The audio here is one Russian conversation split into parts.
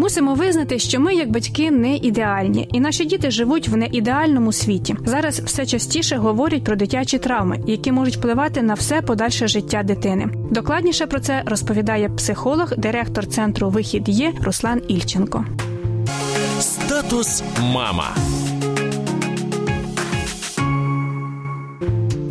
Мусимо визнати, що ми, як батьки, не ідеальні, і наші діти живуть в неідеальному світі. Зараз все частіше говорять про дитячі травми, які можуть впливати на все подальше життя дитини. Докладніше про це розповідає психолог, директор центру Вихід є Руслан Ільченко. Статус мама.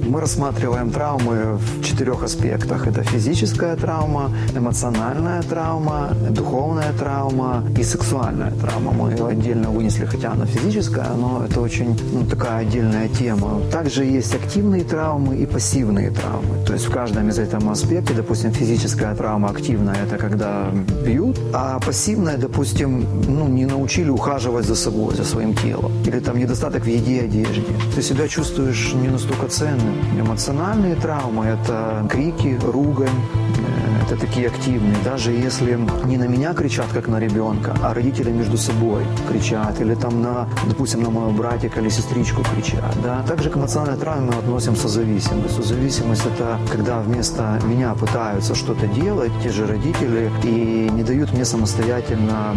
Мы рассматриваем травмы в четырех аспектах. Это физическая травма, эмоциональная травма, духовная травма и сексуальная травма. Мы ее отдельно вынесли, хотя она физическая, но это очень ну, такая отдельная тема. Также есть активные травмы и пассивные травмы. То есть в каждом из этом аспекте, допустим, физическая травма активная – это когда бьют, а пассивная, допустим, ну, не научили ухаживать за собой, за своим телом. Или там недостаток в еде и одежде. Ты себя чувствуешь не настолько ценным. Эмоциональные травмы – это крики, ругань, э, это такие активные. Даже если не на меня кричат, как на ребенка, а родители между собой кричат, или там на, допустим, на моего братика или сестричку кричат. Да? Также к эмоциональной травме мы относим созависимость. Созависимость – это когда вместо меня пытаются что-то делать те же родители и не дают мне самостоятельно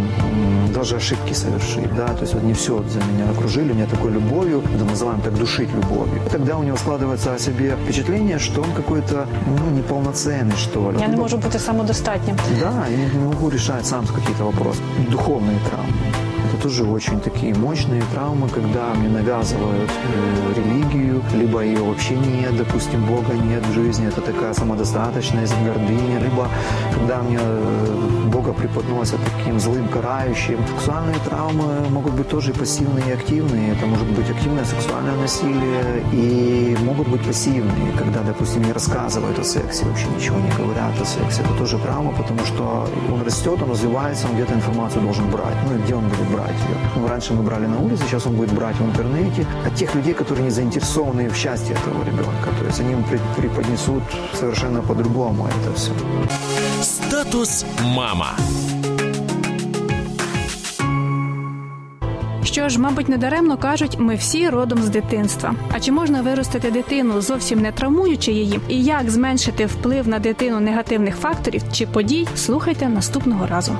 даже ошибки совершить. Да? То есть вот не все за меня окружили, меня такой любовью, да, называем так душить любовью. Тогда у него складывается о себе впечатление, что он какой-то ну, неполноценный, что ли. Я не можу бути самодостатнім. Да, я не могу решать сам какие-то вопросы. Духовные травмы. Тоже очень такие мощные травмы, когда мне навязывают э, религию, либо ее вообще нет, допустим, Бога нет в жизни, это такая самодостаточность, гордыня, либо когда мне э, Бога преподносят таким злым, карающим. Сексуальные травмы могут быть тоже пассивные, и активные. Это может быть активное сексуальное насилие и могут быть пассивные, когда, допустим, не рассказывают о сексе, вообще ничего не говорят о сексе. Это тоже травма, потому что он растет, он развивается, он где-то информацию должен брать. Ну и где он будет брать ее? Ну, раньше мы брали на улице, сейчас он будет брать в интернете. От тех людей, которые не заинтересованы в счастье этого ребенка. То есть они ему преподнесут совершенно по-другому это все. Статус мама. Що ж, мабуть, недаремно кажуть, ми всі родом з дитинства. А чи можна виростити дитину, зовсім не травмуючи її, і як зменшити вплив на дитину негативних факторів чи подій? Слухайте наступного разу.